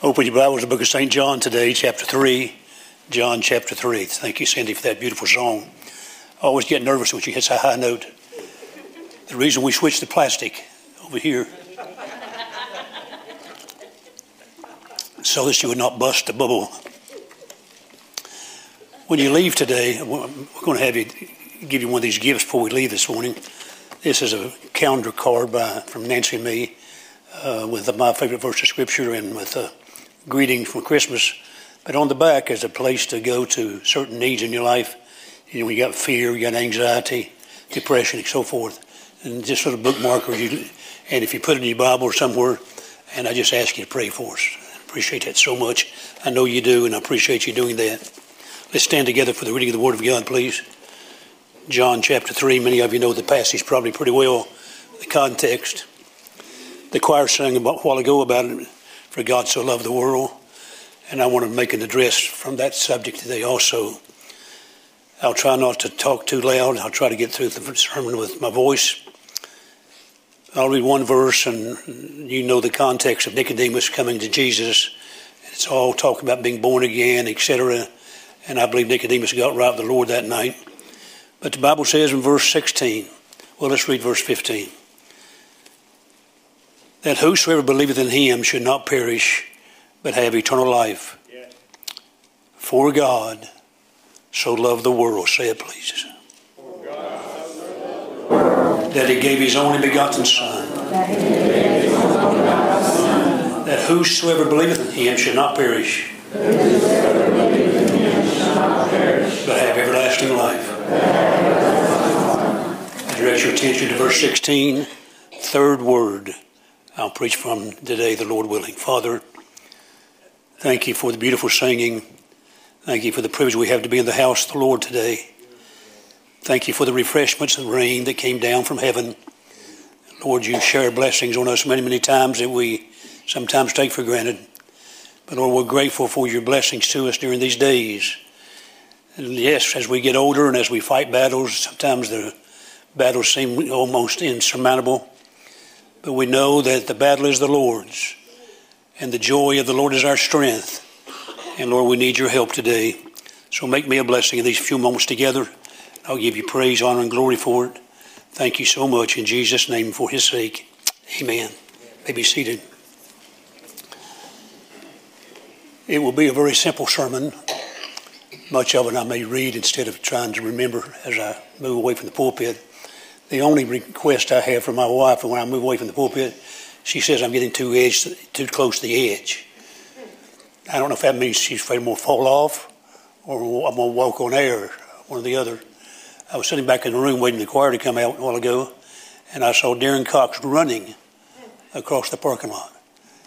Open your Bibles to the book of St. John today, chapter 3. John chapter 3. Thank you, Cindy, for that beautiful song. I always get nervous when she hits a high note. The reason we switched to plastic over here so that she would not bust the bubble. When you leave today, we're going to have you give you one of these gifts before we leave this morning. This is a calendar card by from Nancy and me uh, with my favorite verse of scripture and with a greeting for Christmas. But on the back is a place to go to certain needs in your life. You know, you got fear, you got anxiety, depression, and so forth. And just sort of bookmark, or you, and if you put it in your Bible or somewhere, and I just ask you to pray for us. I appreciate that so much. I know you do, and I appreciate you doing that. Let's stand together for the reading of the Word of God, please. John chapter 3. Many of you know the passage probably pretty well, the context. The choir sang a while ago about it, for God so loved the world. And I want to make an address from that subject today also. I'll try not to talk too loud. I'll try to get through the sermon with my voice. I'll read one verse, and you know the context of Nicodemus coming to Jesus. It's all talk about being born again, etc. And I believe Nicodemus got right with the Lord that night. But the Bible says in verse 16, well, let's read verse 15 that whosoever believeth in him should not perish, but have eternal life. For God so loved the world. Say it, please. That he gave his only begotten Son. That whosoever believeth in him should not perish, but have everlasting life. Direct your attention to verse 16, third word. I'll preach from today, the Lord willing. Father, thank you for the beautiful singing. Thank you for the privilege we have to be in the house of the Lord today. Thank you for the refreshments and rain that came down from heaven. Lord, you share blessings on us many, many times that we sometimes take for granted. But Lord, we're grateful for your blessings to us during these days. And yes, as we get older and as we fight battles, sometimes the battles seem almost insurmountable. But we know that the battle is the Lord's, and the joy of the Lord is our strength. And Lord, we need your help today. So make me a blessing in these few moments together. I'll give you praise, honor, and glory for it. Thank you so much in Jesus' name for his sake. Amen. May be seated. It will be a very simple sermon. Much of it I may read instead of trying to remember as I move away from the pulpit. The only request I have from my wife when I move away from the pulpit, she says I'm getting too edge, too close to the edge. I don't know if that means she's afraid I'm going to fall off or I'm going to walk on air, one or the other. I was sitting back in the room waiting for the choir to come out a while ago, and I saw Darren Cox running across the parking lot.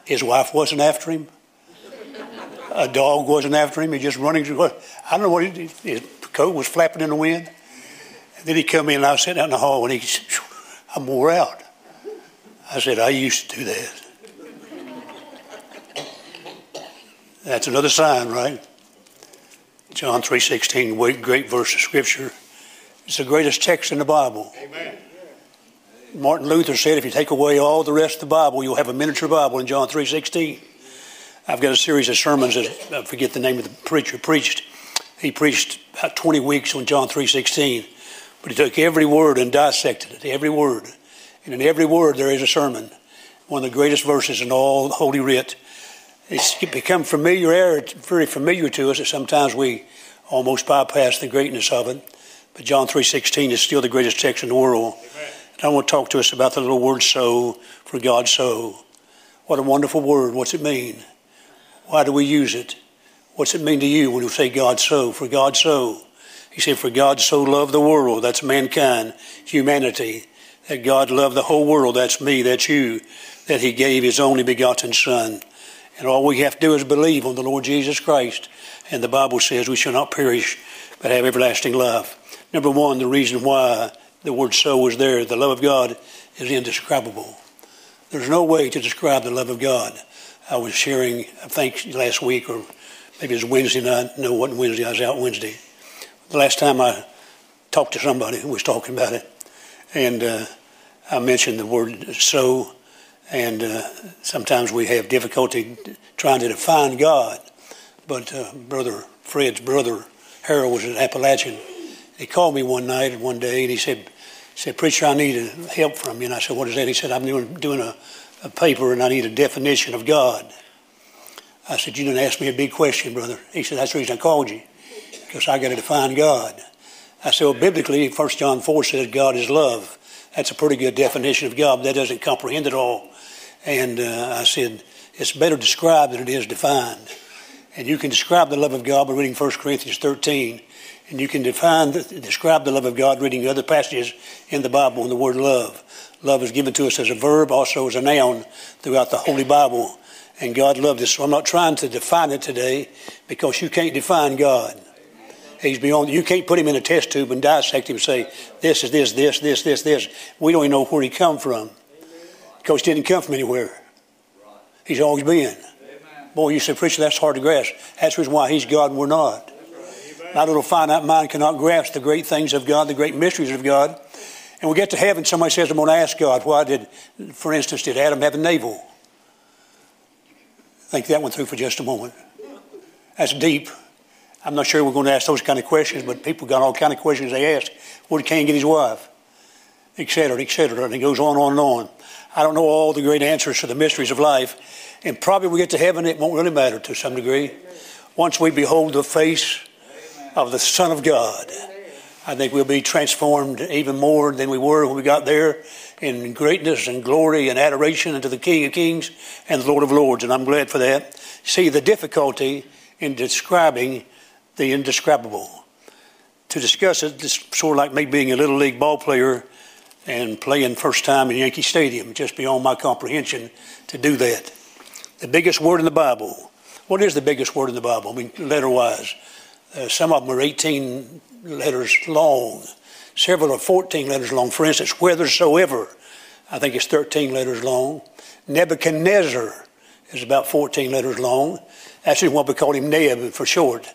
His wife wasn't after him. A dog wasn't after him. He just running. I don't know what he, did. his coat was flapping in the wind. Then he come in and I sat down in the hall and he said, I'm wore out. I said, I used to do that. That's another sign, right? John 3.16, great verse of Scripture. It's the greatest text in the Bible. Amen. Martin Luther said, if you take away all the rest of the Bible, you'll have a miniature Bible in John 3.16. I've got a series of sermons that I forget the name of the preacher preached. He preached about 20 weeks on John 3.16. But he took every word and dissected it, every word. And in every word there is a sermon. One of the greatest verses in all Holy Writ. It's become familiar, very familiar to us that sometimes we almost bypass the greatness of it. But John 3.16 is still the greatest text in the world. Amen. And I want to talk to us about the little word so, for God so. What a wonderful word. What's it mean? Why do we use it? What's it mean to you when you say God so, for God so? He said, For God so loved the world, that's mankind, humanity, that God loved the whole world, that's me, that's you, that He gave His only begotten Son. And all we have to do is believe on the Lord Jesus Christ. And the Bible says we shall not perish, but have everlasting life. Number one, the reason why the word so is there, the love of God is indescribable. There's no way to describe the love of God. I was sharing, I think last week, or maybe it was Wednesday night. No, it wasn't Wednesday. I was out Wednesday the last time I talked to somebody who was talking about it, and uh, I mentioned the word so, And uh, sometimes we have difficulty trying to define God. But uh, Brother Fred's brother, Harold, was an Appalachian. He called me one night, one day, and he said, said, Preacher, I need help from you. And I said, What is that? He said, I'm doing, doing a, a paper and I need a definition of God. I said, You didn't ask me a big question, brother. He said, That's the reason I called you, because I got to define God. I said, Well, biblically, 1 John 4 says God is love. That's a pretty good definition of God, but that doesn't comprehend it all. And uh, I said, It's better described than it is defined. And you can describe the love of God by reading 1 Corinthians 13. And you can define, describe the love of God reading other passages in the Bible in the word love. Love is given to us as a verb, also as a noun throughout the Holy Bible. And God loved us. So I'm not trying to define it today because you can't define God. He's beyond, you can't put him in a test tube and dissect him and say, this is this, this, this, this, this. We don't even know where he come from because he didn't come from anywhere. He's always been. Boy, you said, preacher, that's hard to grasp. That's the reason why he's God and we're not. My little finite mind cannot grasp the great things of God, the great mysteries of God. And we get to heaven, somebody says, I'm going to ask God, why did, for instance, did Adam have a navel? Think that one through for just a moment. That's deep. I'm not sure we're going to ask those kind of questions, but people got all kind of questions they ask. Did Cain get his wife? Et cetera, et cetera. And it goes on on and on. I don't know all the great answers to the mysteries of life. And probably when we get to heaven, it won't really matter to some degree. Once we behold the face of the Son of God, I think we'll be transformed even more than we were when we got there in greatness and glory and adoration unto the King of Kings and the Lord of Lords. And I'm glad for that. See, the difficulty in describing the indescribable. To discuss it, it's sort of like me being a little league ball player and playing first time in Yankee Stadium, just beyond my comprehension to do that. The biggest word in the Bible. What is the biggest word in the Bible? I mean, letter wise. Uh, some of them are 18 letters long. Several are 14 letters long. For instance, whithersoever, I think it's 13 letters long. Nebuchadnezzar is about 14 letters long. That's what we call him Neb for short.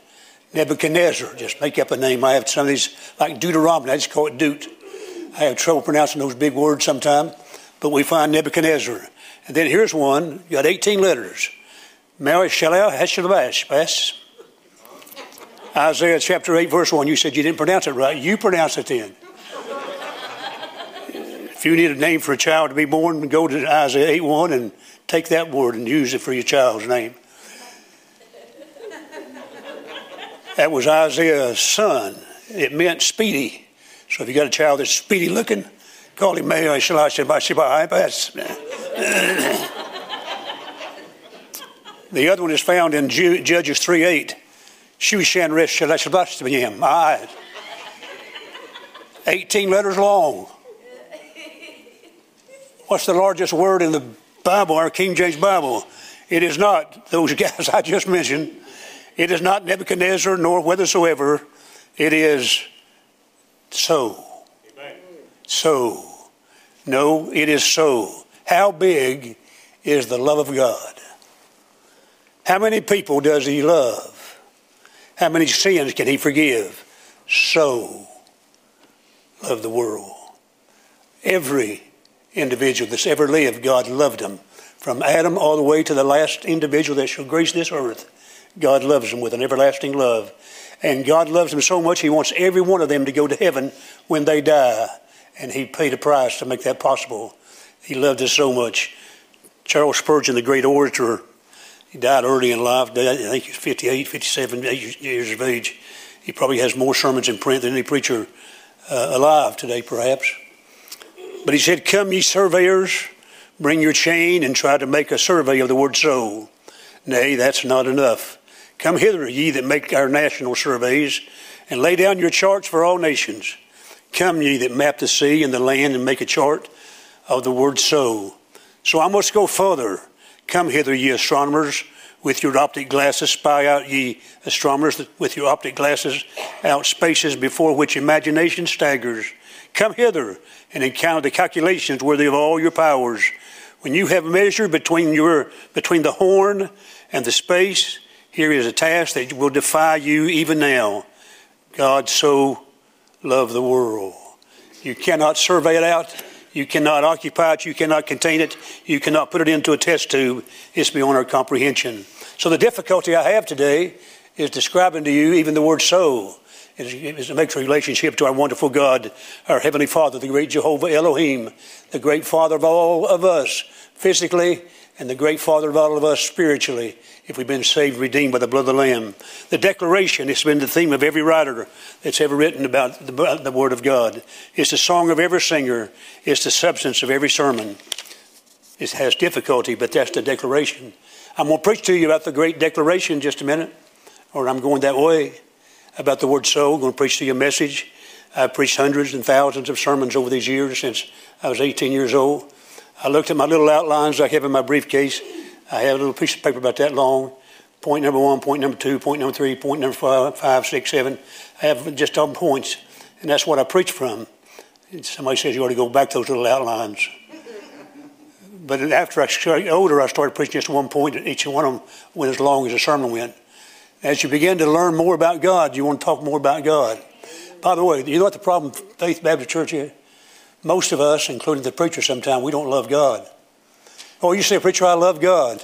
Nebuchadnezzar, just make up a name. I have some of these, like Deuteronomy, I just call it Deut. I have trouble pronouncing those big words sometimes, but we find Nebuchadnezzar. And then here's one, you got 18 letters. Maher-shalal-hash-baz. Isaiah chapter 8, verse 1. You said you didn't pronounce it right. You pronounce it then. if you need a name for a child to be born, go to Isaiah 8 1 and take that word and use it for your child's name. That was Isaiah's son. It meant speedy. So if you got a child that's speedy looking, call him May The other one is found in Judges 3 8. Shushan Resh eyes. 18 letters long. What's the largest word in the Bible, our King James Bible? It is not those guys I just mentioned. It is not Nebuchadnezzar nor whithersoever. It is so. Amen. So. No, it is so. How big is the love of God? How many people does He love? How many sins can He forgive? So love the world. Every individual that's ever lived, God loved them. From Adam all the way to the last individual that shall grace this earth. God loves them with an everlasting love. And God loves them so much, He wants every one of them to go to heaven when they die. And He paid a price to make that possible. He loved us so much. Charles Spurgeon, the great orator, he died early in life. I think he was 58, 57 years of age. He probably has more sermons in print than any preacher uh, alive today, perhaps. But he said, Come, ye surveyors, bring your chain and try to make a survey of the word soul. Nay, that's not enough. Come hither, ye that make our national surveys, and lay down your charts for all nations. Come, ye that map the sea and the land, and make a chart of the word so. So I must go further. Come hither, ye astronomers, with your optic glasses. Spy out, ye astronomers, with your optic glasses, out spaces before which imagination staggers. Come hither and encounter the calculations worthy of all your powers. When you have measured between your between the horn and the space, here is a task that will defy you even now. God so loved the world. You cannot survey it out. You cannot occupy it. You cannot contain it. You cannot put it into a test tube. It's beyond our comprehension. So the difficulty I have today is describing to you even the word soul. It makes a relationship to our wonderful God, our Heavenly Father, the great Jehovah Elohim, the great Father of all of us, physically, and the great Father of all of us spiritually, if we've been saved, redeemed by the blood of the Lamb. The declaration has been the theme of every writer that's ever written about the, the Word of God. It's the song of every singer. It's the substance of every sermon. It has difficulty, but that's the declaration. I'm going to preach to you about the great declaration in just a minute, or I'm going that way about the word soul. I'm going to preach to you a message. I've preached hundreds and thousands of sermons over these years since I was 18 years old. I looked at my little outlines I have in my briefcase. I have a little piece of paper about that long. Point number one, point number two, point number three, point number five, five, six, seven. I have just on points, and that's what I preach from. And somebody says you ought to go back to those little outlines. But after I got older, I started preaching just one point, and each one of them went as long as the sermon went. As you begin to learn more about God, you want to talk more about God. By the way, you know what the problem Faith Baptist Church is? Most of us, including the preacher sometimes, we don't love God. Oh, you say, preacher, I love God.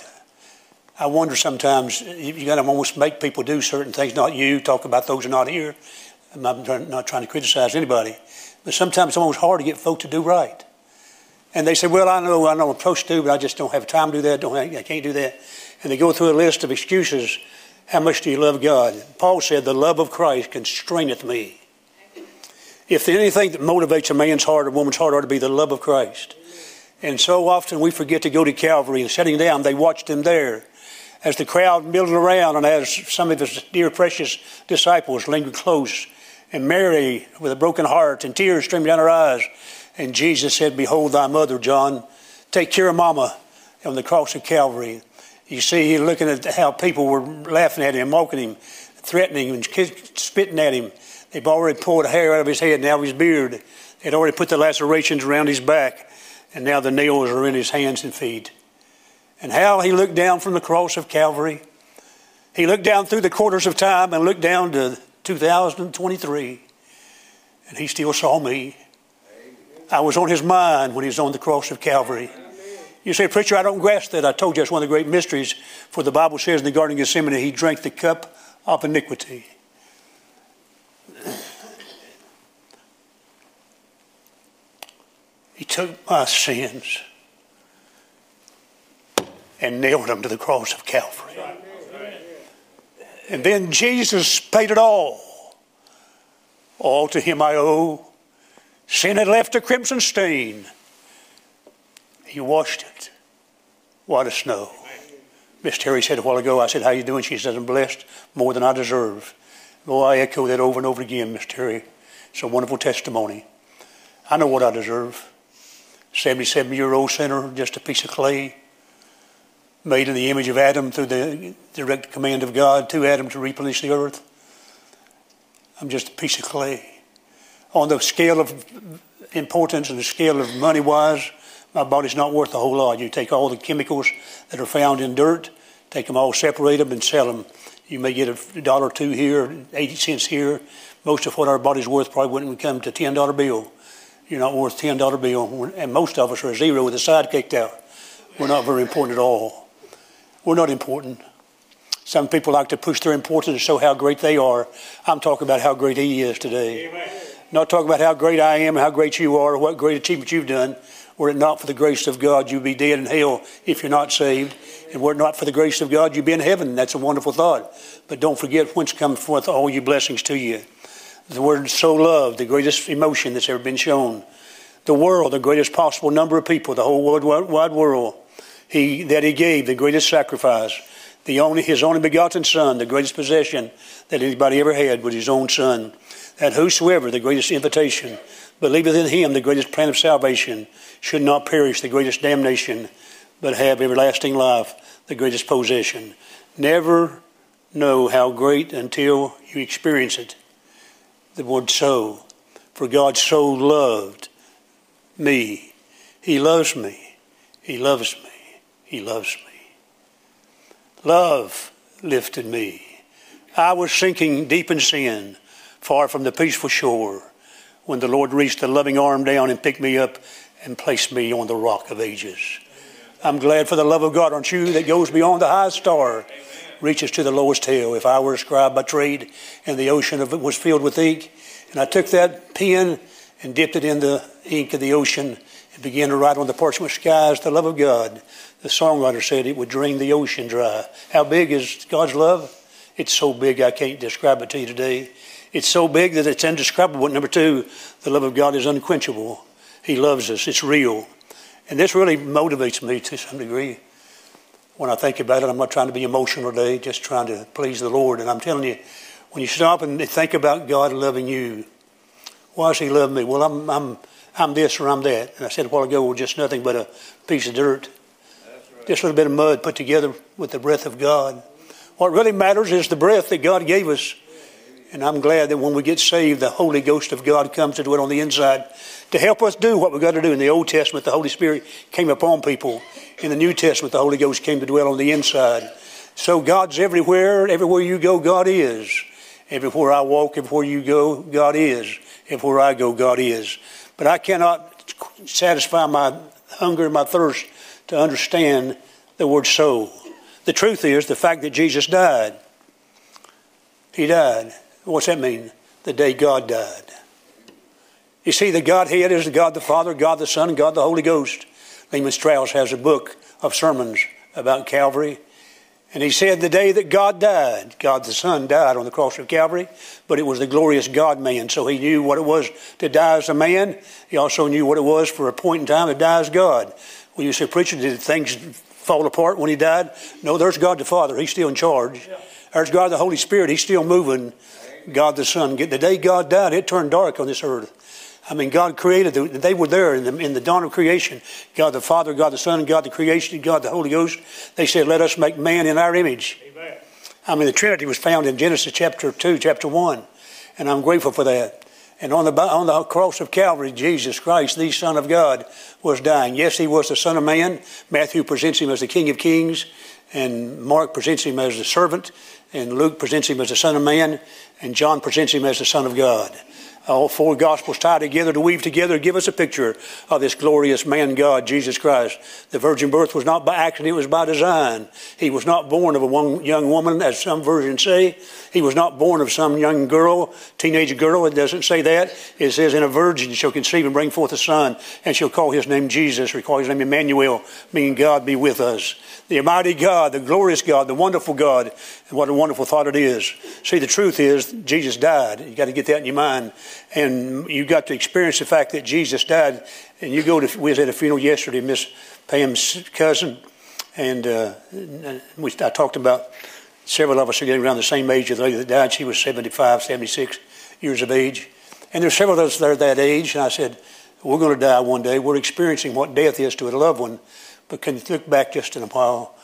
I wonder sometimes, you got to almost make people do certain things, not you, talk about those who are not here. I'm not trying to criticize anybody. But sometimes it's almost hard to get folk to do right. And they say, well, I know, I know I'm supposed to, but I just don't have time to do that. Don't, I can't do that. And they go through a list of excuses how much do you love God? Paul said, The love of Christ constraineth me. If there's anything that motivates a man's heart or a woman's heart ought to be the love of Christ. And so often we forget to go to Calvary and sitting down, they watched him there as the crowd milled around and as some of his dear precious disciples lingered close. And Mary, with a broken heart and tears streaming down her eyes, and Jesus said, Behold thy mother, John. Take care of Mama on the cross of Calvary. You see, he's looking at how people were laughing at him, mocking him, threatening him, spitting at him. They've already pulled hair out of his head, now his beard. They'd already put the lacerations around his back, and now the nails are in his hands and feet. And how he looked down from the cross of Calvary. He looked down through the quarters of time and looked down to 2023, and he still saw me. I was on his mind when he was on the cross of Calvary. You say, Preacher, I don't grasp that. I told you that's one of the great mysteries. For the Bible says in the Garden of Gethsemane, he drank the cup of iniquity. He took my sins and nailed them to the cross of Calvary. And then Jesus paid it all. All to him I owe. Sin had left a crimson stain. He washed it. White as snow. Miss Terry said a while ago, I said, how you doing? She says, I'm blessed more than I deserve. Oh, I echo that over and over again, Miss Terry. It's a wonderful testimony. I know what I deserve. 77 year old sinner, just a piece of clay, made in the image of Adam through the direct command of God to Adam to replenish the earth. I'm just a piece of clay. On the scale of importance and the scale of money wise, my body's not worth a whole lot. You take all the chemicals that are found in dirt, take them all, separate them, and sell them. You may get a dollar or two here, 80 cents here. Most of what our body's worth probably wouldn't come to $10 bill. You're not worth $10 bill. And most of us are a zero with a side kicked out. We're not very important at all. We're not important. Some people like to push their importance to show how great they are. I'm talking about how great He is today. Amen. Not talking about how great I am, how great you are, what great achievement you've done. Were it not for the grace of God, you'd be dead in hell if you're not saved. And were it not for the grace of God, you'd be in heaven. That's a wonderful thought. But don't forget whence come forth all your blessings to you. The word so loved, the greatest emotion that's ever been shown. The world, the greatest possible number of people, the whole world, wide world. He, that he gave the greatest sacrifice. The only, his only begotten son, the greatest possession that anybody ever had was his own son. That whosoever, the greatest invitation, believeth in him, the greatest plan of salvation, should not perish, the greatest damnation, but have everlasting life, the greatest possession. Never know how great until you experience it. The word so. For God so loved me. He loves me. He loves me. He loves me. Love lifted me. I was sinking deep in sin, far from the peaceful shore, when the Lord reached a loving arm down and picked me up and placed me on the rock of ages. I'm glad for the love of God, aren't you, that goes beyond the high star, reaches to the lowest hill. If I were a scribe by trade and the ocean of it was filled with ink, and I took that pen and dipped it in the ink of the ocean and began to write on the parchment skies the love of God, the songwriter said it would drain the ocean dry. How big is God's love? It's so big I can't describe it to you today. It's so big that it's indescribable. Number two, the love of God is unquenchable. He loves us. It's real. And this really motivates me to some degree. When I think about it, I'm not trying to be emotional today, just trying to please the Lord. And I'm telling you, when you stop and think about God loving you, why does He love me? Well, I'm, I'm, I'm this or I'm that. And I said a while ago, well, just nothing but a piece of dirt. Right. Just a little bit of mud put together with the breath of God. What really matters is the breath that God gave us. And I'm glad that when we get saved, the Holy Ghost of God comes to dwell on the inside to help us do what we've got to do. In the Old Testament, the Holy Spirit came upon people. In the New Testament, the Holy Ghost came to dwell on the inside. So God's everywhere. Everywhere you go, God is. Everywhere I walk, everywhere you go, God is. Everywhere I go, God is. But I cannot satisfy my hunger and my thirst to understand the word soul. The truth is the fact that Jesus died. He died. What's that mean? The day God died. You see, the Godhead is God the Father, God the Son, and God the Holy Ghost. Lehman Strauss has a book of sermons about Calvary. And he said the day that God died, God the Son died on the cross of Calvary, but it was the glorious God man. So he knew what it was to die as a man. He also knew what it was for a point in time to die as God. When you say, Preacher, did things fall apart when he died? No, there's God the Father. He's still in charge. There's God the Holy Spirit. He's still moving. God the Son. The day God died, it turned dark on this earth. I mean, God created, the, they were there in the, in the dawn of creation. God the Father, God the Son, God the creation, God the Holy Ghost. They said, let us make man in our image. Amen. I mean, the Trinity was found in Genesis chapter 2, chapter 1. And I'm grateful for that. And on the, on the cross of Calvary, Jesus Christ, the Son of God, was dying. Yes, he was the Son of Man. Matthew presents him as the King of Kings, and Mark presents him as the servant, and Luke presents him as the Son of Man, and John presents him as the Son of God all four gospels tie together to weave together give us a picture of this glorious man God, Jesus Christ. The virgin birth was not by accident, it was by design. He was not born of a young woman, as some versions say. He was not born of some young girl, teenage girl. It doesn't say that. It says, in a virgin shall conceive and bring forth a son, and shall call his name Jesus, or call his name Emmanuel, meaning God be with us the Almighty God, the glorious God, the wonderful God, and what a wonderful thought it is. See, the truth is, Jesus died. You've got to get that in your mind. And you've got to experience the fact that Jesus died. And you go to, we was at a funeral yesterday, Miss Pam's cousin, and uh, I talked about several of us are getting around the same age as the lady that died. She was 75, 76 years of age. And there's several of us that are that age. And I said, we're going to die one day. We're experiencing what death is to a loved one. But can you look back just in a while?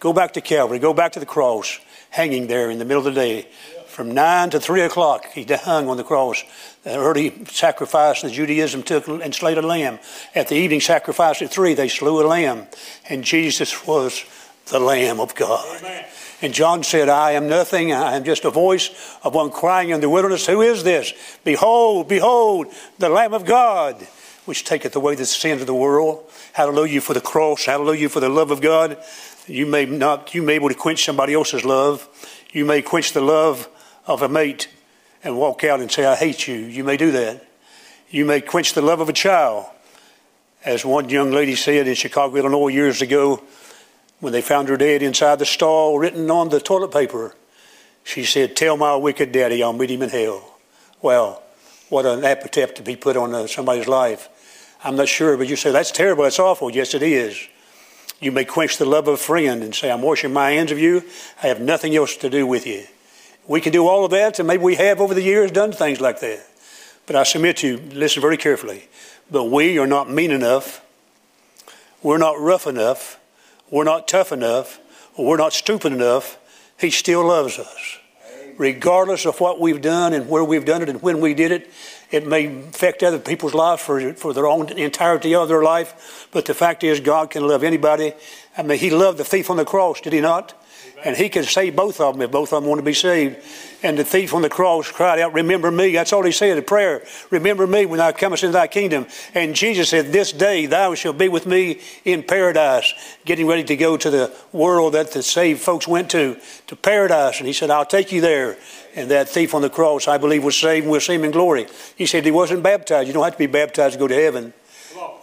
Go back to Calvary. Go back to the cross, hanging there in the middle of the day. From 9 to 3 o'clock, he hung on the cross. The early sacrifice that Judaism took and slayed a lamb. At the evening sacrifice at 3, they slew a lamb. And Jesus was the Lamb of God. Amen. And John said, I am nothing. I am just a voice of one crying in the wilderness. Who is this? Behold, behold, the Lamb of God, which taketh away the sins of the world. Hallelujah for the cross. Hallelujah for the love of God. You may not, you may be able to quench somebody else's love. You may quench the love of a mate and walk out and say, I hate you. You may do that. You may quench the love of a child. As one young lady said in Chicago, Illinois, years ago, when they found her dead inside the stall, written on the toilet paper, she said, Tell my wicked daddy I'll meet him in hell. Well, what an epitaph to be put on uh, somebody's life. I'm not sure, but you say, that's terrible, that's awful. Yes, it is. You may quench the love of a friend and say, I'm washing my hands of you. I have nothing else to do with you. We can do all of that, and maybe we have over the years done things like that. But I submit to you, listen very carefully. But we are not mean enough. We're not rough enough. We're not tough enough. Or we're not stupid enough. He still loves us. Regardless of what we've done and where we've done it and when we did it, it may affect other people's lives for, for their own entirety of their life, but the fact is, God can love anybody. I mean, he loved the thief on the cross, did he not? And he could save both of them if both of them want to be saved. And the thief on the cross cried out, Remember me. That's all he said, a prayer. Remember me when thou comest into thy kingdom. And Jesus said, This day thou shalt be with me in paradise, getting ready to go to the world that the saved folks went to, to paradise. And he said, I'll take you there. And that thief on the cross, I believe, was saved and we'll see him in glory. He said he wasn't baptized. You don't have to be baptized to go to heaven.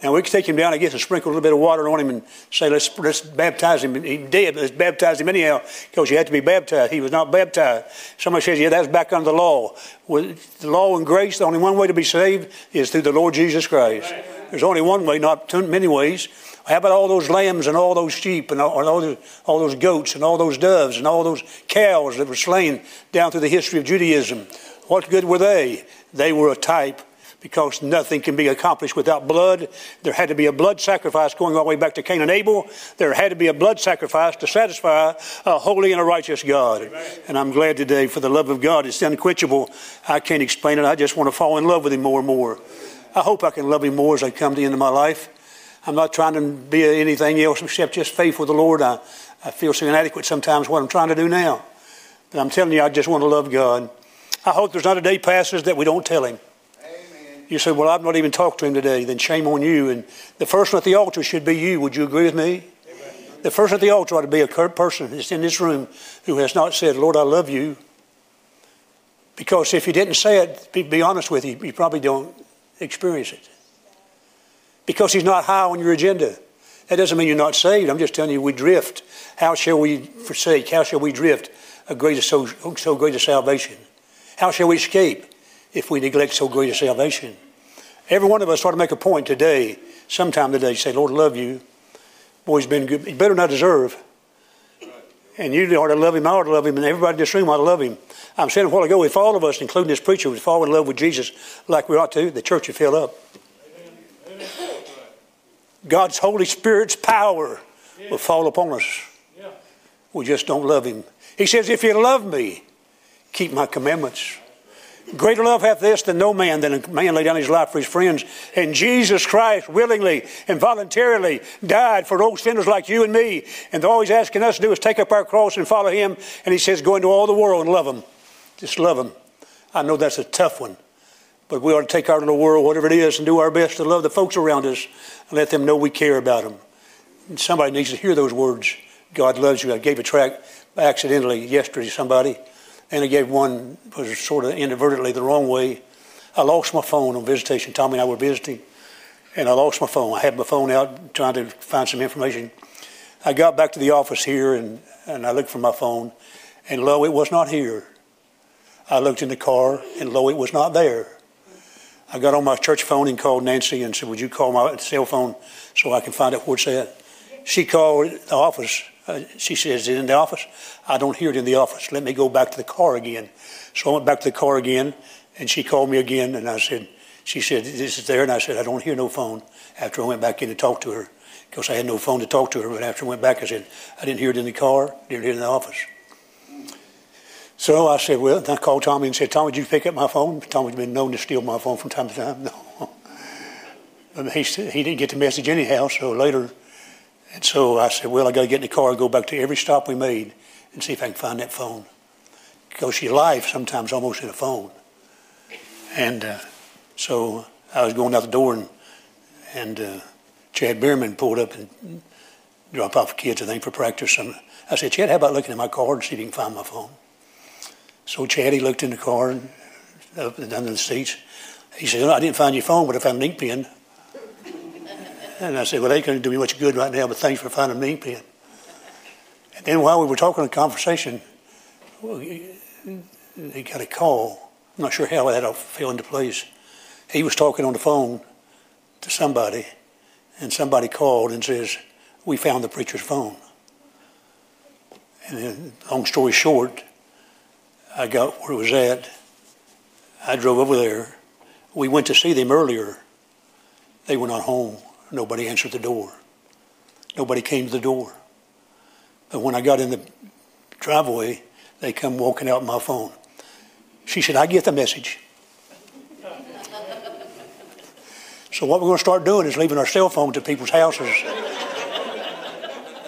Now we can take him down, I guess, and sprinkle a little bit of water on him and say, let's, let's baptize him. He did. Let's baptize him anyhow because you had to be baptized. He was not baptized. Somebody says, yeah, that's back under the law. With the law and grace, the only one way to be saved is through the Lord Jesus Christ. There's only one way, not many ways. How about all those lambs and all those sheep and all, all, those, all those goats and all those doves and all those cows that were slain down through the history of Judaism? What good were they? They were a type because nothing can be accomplished without blood. There had to be a blood sacrifice going all the way back to Cain and Abel. There had to be a blood sacrifice to satisfy a holy and a righteous God. Amen. And I'm glad today for the love of God. It's unquenchable. I can't explain it. I just want to fall in love with Him more and more. I hope I can love Him more as I come to the end of my life. I'm not trying to be anything else except just faithful to the Lord. I, I feel so inadequate sometimes what I'm trying to do now. But I'm telling you, I just want to love God. I hope there's not a day passes that we don't tell Him. You say, Well, I've not even talked to him today. Then shame on you. And the first one at the altar should be you. Would you agree with me? Amen. The first at the altar ought to be a person that's in this room who has not said, Lord, I love you. Because if you didn't say it, be, honest with you, you probably don't experience it. Because he's not high on your agenda. That doesn't mean you're not saved. I'm just telling you, we drift. How shall we forsake? How shall we drift a greater so, so great a salvation? How shall we escape? If we neglect so great a salvation. Every one of us ought to make a point today, sometime today, say, Lord, I love you. Boy, he's been good. He better not deserve. And you ought to love him, I ought to love him, and everybody in this room ought to love him. I'm saying a while ago, if all of us, including this preacher, would fall in love with Jesus like we ought to, the church would fill up. God's Holy Spirit's power will fall upon us. We just don't love him. He says, if you love me, keep my commandments. Greater love hath this than no man, than a man lay down his life for his friends. And Jesus Christ willingly and voluntarily died for those sinners like you and me. And all he's asking us to do is take up our cross and follow him. And he says, go into all the world and love them. Just love them. I know that's a tough one. But we ought to take our little world, whatever it is, and do our best to love the folks around us and let them know we care about them. And somebody needs to hear those words. God loves you. I gave a track accidentally yesterday to somebody and I gave one was sort of inadvertently the wrong way. I lost my phone on visitation. Tommy and I were visiting, and I lost my phone. I had my phone out trying to find some information. I got back to the office here, and, and I looked for my phone, and lo, it was not here. I looked in the car, and lo, it was not there. I got on my church phone and called Nancy and said, Would you call my cell phone so I can find out where it's at? She called the office uh, she says, in the office? I don't hear it in the office. Let me go back to the car again. So I went back to the car again, and she called me again, and I said, She said, This is there. And I said, I don't hear no phone. After I went back in to talk to her, because I had no phone to talk to her. But after I went back, I said, I didn't hear it in the car, didn't hear it in the office. So I said, Well, I called Tommy and said, Tommy, did you pick up my phone? Tommy's been known to steal my phone from time to time. No. he, he didn't get the message anyhow, so later and so I said, well, I got to get in the car and go back to every stop we made and see if I can find that phone. Because your life sometimes almost in a phone. And uh, so I was going out the door and, and uh, Chad Bierman pulled up and dropped off kids, I think, for practice. And I said, Chad, how about looking at my car and see if you can find my phone? So Chad, he looked in the car and up and under the seats. He said, I didn't find your phone, but I found an ink pen. And I said, well, they going do me much good right now, but thanks for finding me pen. And then while we were talking in conversation, well, he got a call. I'm not sure how that all fell into place. He was talking on the phone to somebody, and somebody called and says, we found the preacher's phone. And then, long story short, I got where it was at. I drove over there. We went to see them earlier. They were not home. Nobody answered the door. Nobody came to the door. But when I got in the driveway, they come walking out my phone. She said, I get the message. so what we're going to start doing is leaving our cell phones at people's houses.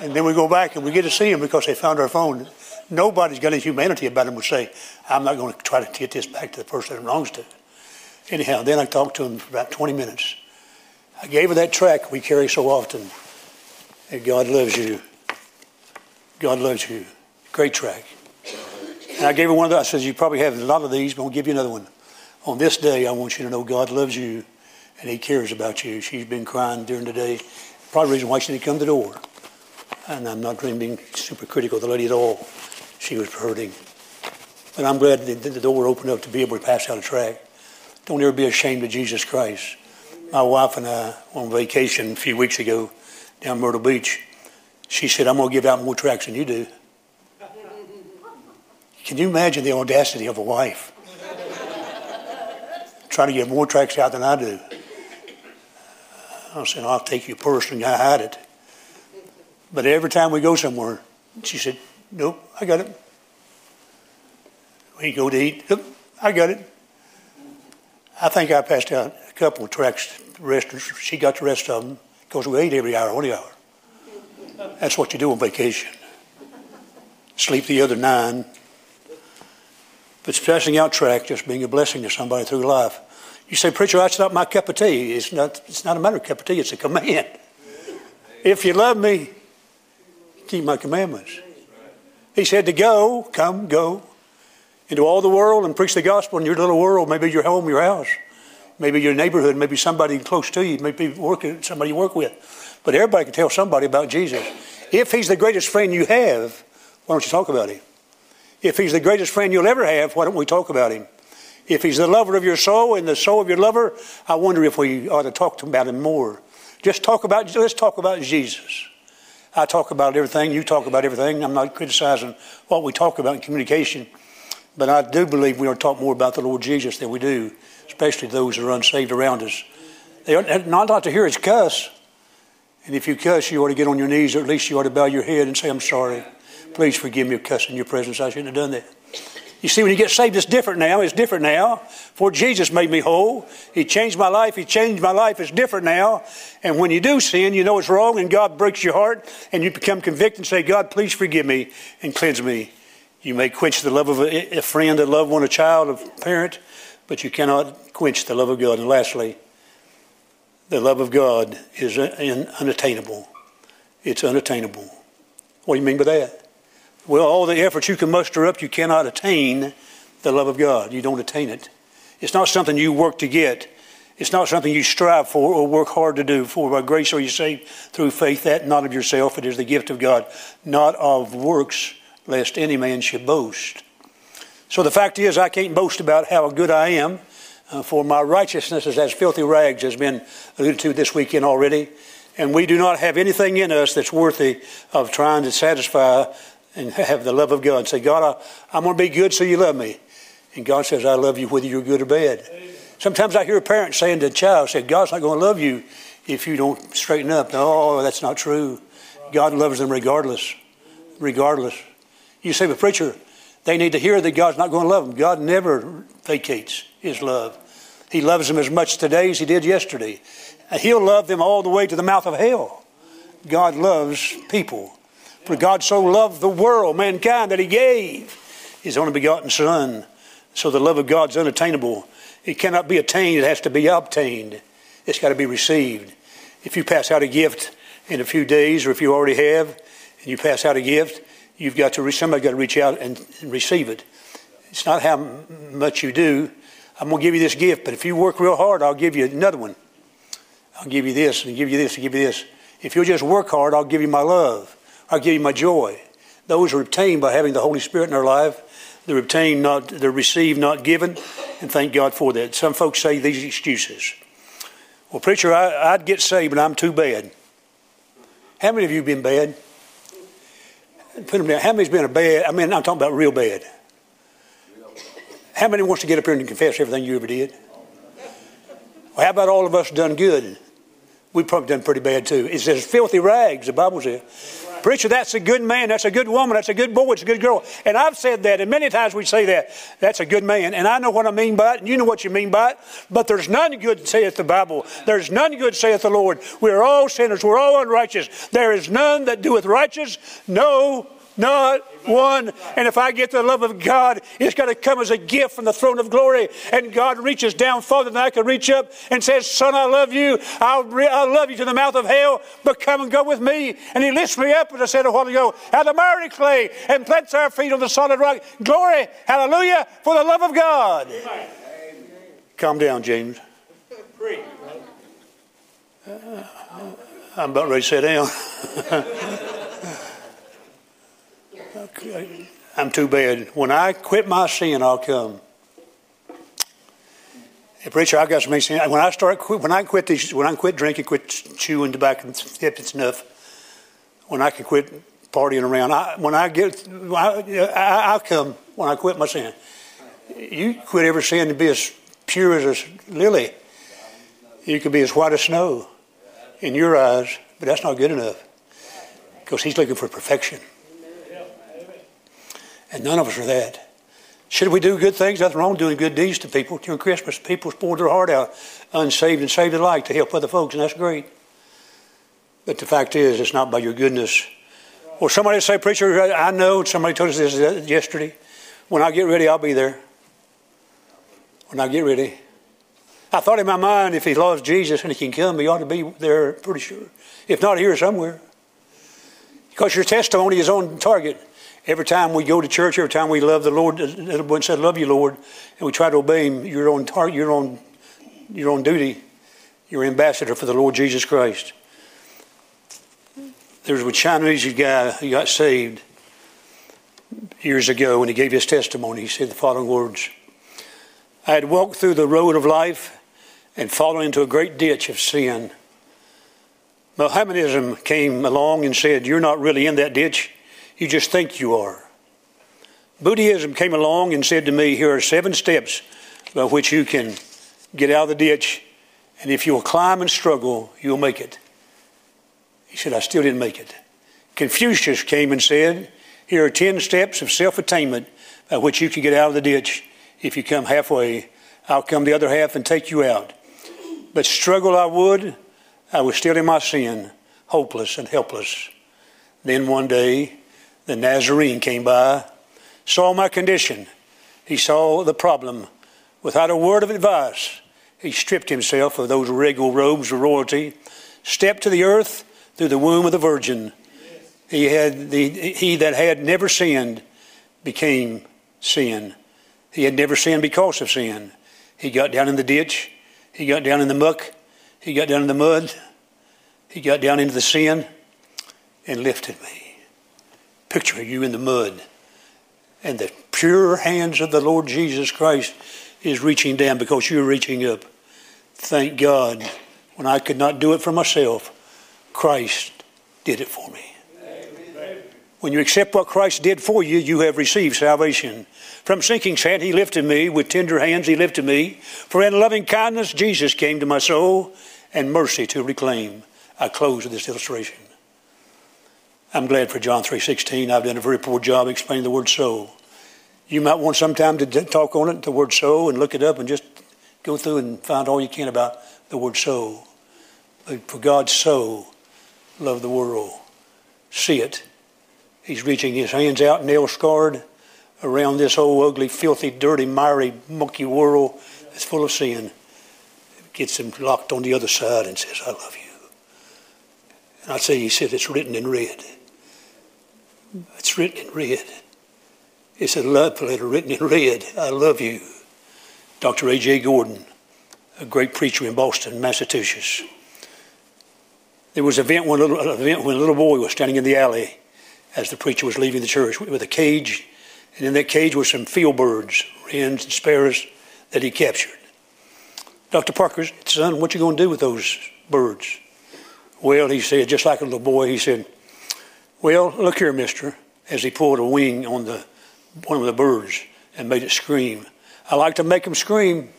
And then we go back and we get to see them because they found our phone. Nobody's got any humanity about them would say, I'm not going to try to get this back to the person that belongs to. Anyhow, then I talked to him for about 20 minutes. I gave her that track we carry so often. And God loves you. God loves you. Great track. And I gave her one of those. I said, You probably have a lot of these, but I'll give you another one. On this day, I want you to know God loves you and He cares about you. She's been crying during the day. Probably the reason why she didn't come to the door. And I'm not being super critical of the lady at all. She was hurting. But I'm glad that the door opened up to be able to pass out a track. Don't ever be ashamed of Jesus Christ. My wife and I, on vacation a few weeks ago down Myrtle Beach, she said, I'm going to give out more tracks than you do. Can you imagine the audacity of a wife? Trying to get more tracks out than I do. I said, I'll take you personally. I hide it. But every time we go somewhere, she said, Nope, I got it. We go to eat. Nope, I got it. I think I passed out couple of tracks. The rest, she got the rest of them because we ate every hour, one hour. That's what you do on vacation. Sleep the other nine, but passing out track, just being a blessing to somebody through life. You say, preacher, that's not my cup of tea. It's not, it's not a matter of cup of tea, it's a command. If you love me, keep my commandments. He said to go, come, go into all the world and preach the gospel in your little world, maybe your home, your house, maybe your neighborhood, maybe somebody close to you, maybe working, somebody you work with. But everybody can tell somebody about Jesus. If he's the greatest friend you have, why don't you talk about him? If he's the greatest friend you'll ever have, why don't we talk about him? If he's the lover of your soul and the soul of your lover, I wonder if we ought to talk about him more. Just talk about, let's talk about Jesus. I talk about everything, you talk about everything. I'm not criticizing what we talk about in communication, but I do believe we ought to talk more about the Lord Jesus than we do, especially those that are unsaved around us. They are not, not to hear us cuss. And if you cuss, you ought to get on your knees, or at least you ought to bow your head and say, I'm sorry. Please forgive me of cussing in your presence. I shouldn't have done that. You see, when you get saved, it's different now. It's different now. For Jesus made me whole. He changed my life. He changed my life. It's different now. And when you do sin, you know it's wrong, and God breaks your heart, and you become convicted and say, God, please forgive me and cleanse me. You may quench the love of a, friend, a loved one, a child, a parent, but you cannot quench the love of God. And lastly, the love of God is unattainable. It's unattainable. What do you mean by that? Well, all the efforts you can muster up, you cannot attain the love of God. You don't attain it. It's not something you work to get. It's not something you strive for or work hard to do. For by grace are you saved through faith, that not of yourself, it is the gift of God, not of works, lest any man should boast. So the fact is, I can't boast about how good I am, uh, for my righteousness is as filthy rags, has been alluded to this weekend already. And we do not have anything in us that's worthy of trying to satisfy and have the love of God. Say, God, I, am going to be good so you love me. And God says, I love you whether you're good or bad. Sometimes I hear a parent saying to a child, say, God's not going to love you if you don't straighten up. No, that's not true. God loves them regardless. Regardless. You say, but preacher, they need to hear that God's not going to love them. God never vacates his love. He loves them as much today as he did yesterday. He'll love them all the way to the mouth of hell. God loves people. For God so loved the world, mankind, that he gave his only begotten Son. So the love of God's unattainable. It cannot be attained, it has to be obtained. It's got to be received. If you pass out a gift in a few days, or if you already have, and you pass out a gift, you've got to somebody's got to reach out and, receive it. It's not how much you do. I'm going to give you this gift, but if you work real hard, I'll give you another one. I'll give you this and give you this and give you this. If you'll just work hard, I'll give you my love. I'll give you my joy. Those are obtained by having the Holy Spirit in their life. They're obtained, not they're received, not given, and thank God for that. Some folks say these excuses. Well, preacher, I, would get saved, but I'm too bad. How many of you been bad? Put them down. How many's been a bad? I mean, I'm talking about real bad. How many wants to get up here and confess everything you ever did? Well, how about all of us done good? We've probably done pretty bad too. It says filthy rags, the Bible says. Preacher, that's a good man. That's a good woman. That's a good boy. It's a good girl. And I've said that, and many times we say that. That's a good man. And I know what I mean by it, and you know what you mean by it. But there's none good, saith the Bible. There's none good, saith the Lord. We're all sinners. We're all unrighteous. There is none that doeth righteous. No, not one. And if I get the love of God, it's got to come as a gift from the throne of glory. And God reaches down farther than I can reach up and says, Son, I love you. I'll, re- I'll love you to the mouth of hell, but come and go with me. And He lifts me up, as I said a while ago, out of the miry clay and plants our feet on the solid rock. Glory, hallelujah, for the love of God. Amen. Calm down, James. Uh, I'm about ready to sit down. I'm too bad. When I quit my sin, I'll come. Hey, preacher, I've got some sin. When I start, when I quit these, when I quit drinking, quit chewing tobacco, and snuff, when I can quit partying around, I, when I get, I, will come when I quit my sin. You quit every sin to be as pure as a lily. You could be as white as snow in your eyes, but that's not good enough because He's looking for perfection. And none of us are that. Should we do good things? Nothing wrong doing good deeds to people. During Christmas, people pour their heart out, unsaved and saved alike, to help other folks, and that's great. But the fact is, it's not by your goodness. Or somebody say, Preacher, I know, somebody told us this yesterday. When I get ready, I'll be there. When I get ready. I thought in my mind, if he loves Jesus and he can come, he ought to be there, pretty sure. If not here, somewhere. Because your testimony is on target. Every time we go to church, every time we love the Lord, everyone said, "Love you, Lord," and we try to obey Him. You're on target. You're on. You're on duty. You're ambassador for the Lord Jesus Christ. There was a Chinese guy who got saved years ago, and he gave his testimony. He said the following words: "I had walked through the road of life and fallen into a great ditch of sin." Mohammedanism came along and said, You're not really in that ditch. You just think you are. Buddhism came along and said to me, Here are seven steps by which you can get out of the ditch, and if you'll climb and struggle, you'll make it. He said, I still didn't make it. Confucius came and said, Here are ten steps of self attainment by which you can get out of the ditch. If you come halfway, I'll come the other half and take you out. But struggle I would, I was still in my sin, hopeless and helpless. Then one day, the Nazarene came by, saw my condition. He saw the problem. Without a word of advice, he stripped himself of those regal robes of royalty, stepped to the earth through the womb of the Virgin. He, had the, he that had never sinned became sin. He had never sinned because of sin. He got down in the ditch. He got down in the muck. He got down in the mud. He got down into the sin and lifted me picture you in the mud. And the pure hands of the Lord Jesus Christ is reaching down because you're reaching up. Thank God. When I could not do it for myself, Christ did it for me. When you accept what Christ did for you, you have received salvation. From sinking sand, He lifted me. With tender hands, He lifted me. For in loving kindness, Jesus came to my soul, and mercy to reclaim. I close with this illustration. I'm glad for John 3.16. I've done a very poor job explaining the word so. You might want some time to talk on it, the word so, and look it up and just go through and find all you can about the word so. But for God so loved the world. See it. He's reaching his hands out, nail scarred, around this old, ugly, filthy, dirty, miry, mucky world that's full of sin. Gets him locked on the other side and says, I love you. And I say, he said, it's written in red. It's written in red. It's a love letter written in red. I love you. Dr. A.J. Gordon, a great preacher in Boston, Massachusetts. There was an event when a, little, event when a little boy was standing in the alley as the preacher was leaving the church with a cage, and in that cage were some field birds, wrens and sparrows that he captured. Dr. Parker, son, what you going to do with those birds? Well, he said, just like a little boy, he said, well, look here, mister, as he pulled a wing on the one of the birds and made it scream. I like to make them scream.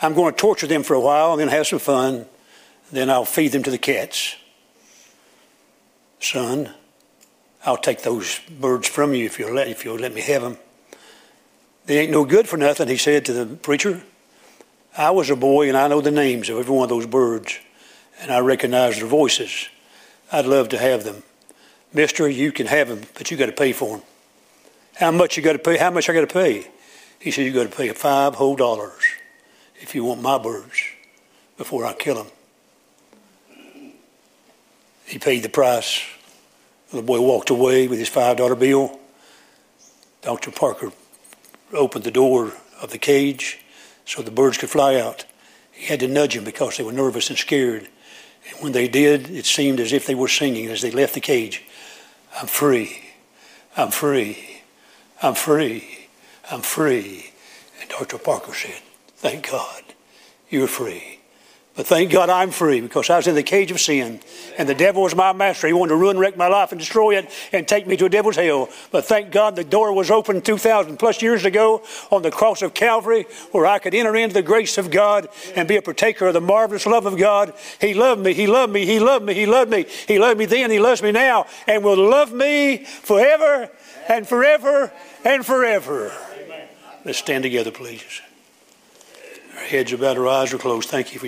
I'm going to torture them for a while and then have some fun. Then I'll feed them to the cats. Son, I'll take those birds from you if you'll let, if you'll let me have them. They ain't no good for nothing, he said to the preacher. I was a boy and I know the names of every one of those birds, and I recognize their voices. I'd love to have them. Mister, you can have them, but you got to pay for them. How much you got to pay? How much I got to pay? He said, you got to pay five whole dollars if you want my birds before I kill them. He paid the price. The boy walked away with his $5 bill. Dr. Parker opened the door of the cage so the birds could fly out. He had to nudge them because they were nervous and scared. And when they did, it seemed as if they were singing as they left the cage I'm free. I'm free. I'm free. I'm free. And Dr. Parker said, Thank God you're free. But thank God I'm free because I was in the cage of sin and the devil was my master. He wanted to ruin, wreck my life and destroy it and take me to a devil's hell. But thank God the door was opened 2,000 plus years ago on the cross of Calvary where I could enter into the grace of God and be a partaker of the marvelous love of God. He loved me. He loved me. He loved me. He loved me. He loved me then. He loves me now and will love me forever and forever and forever. Let's stand together, please. Our heads are bowed, our eyes are closed. Thank you for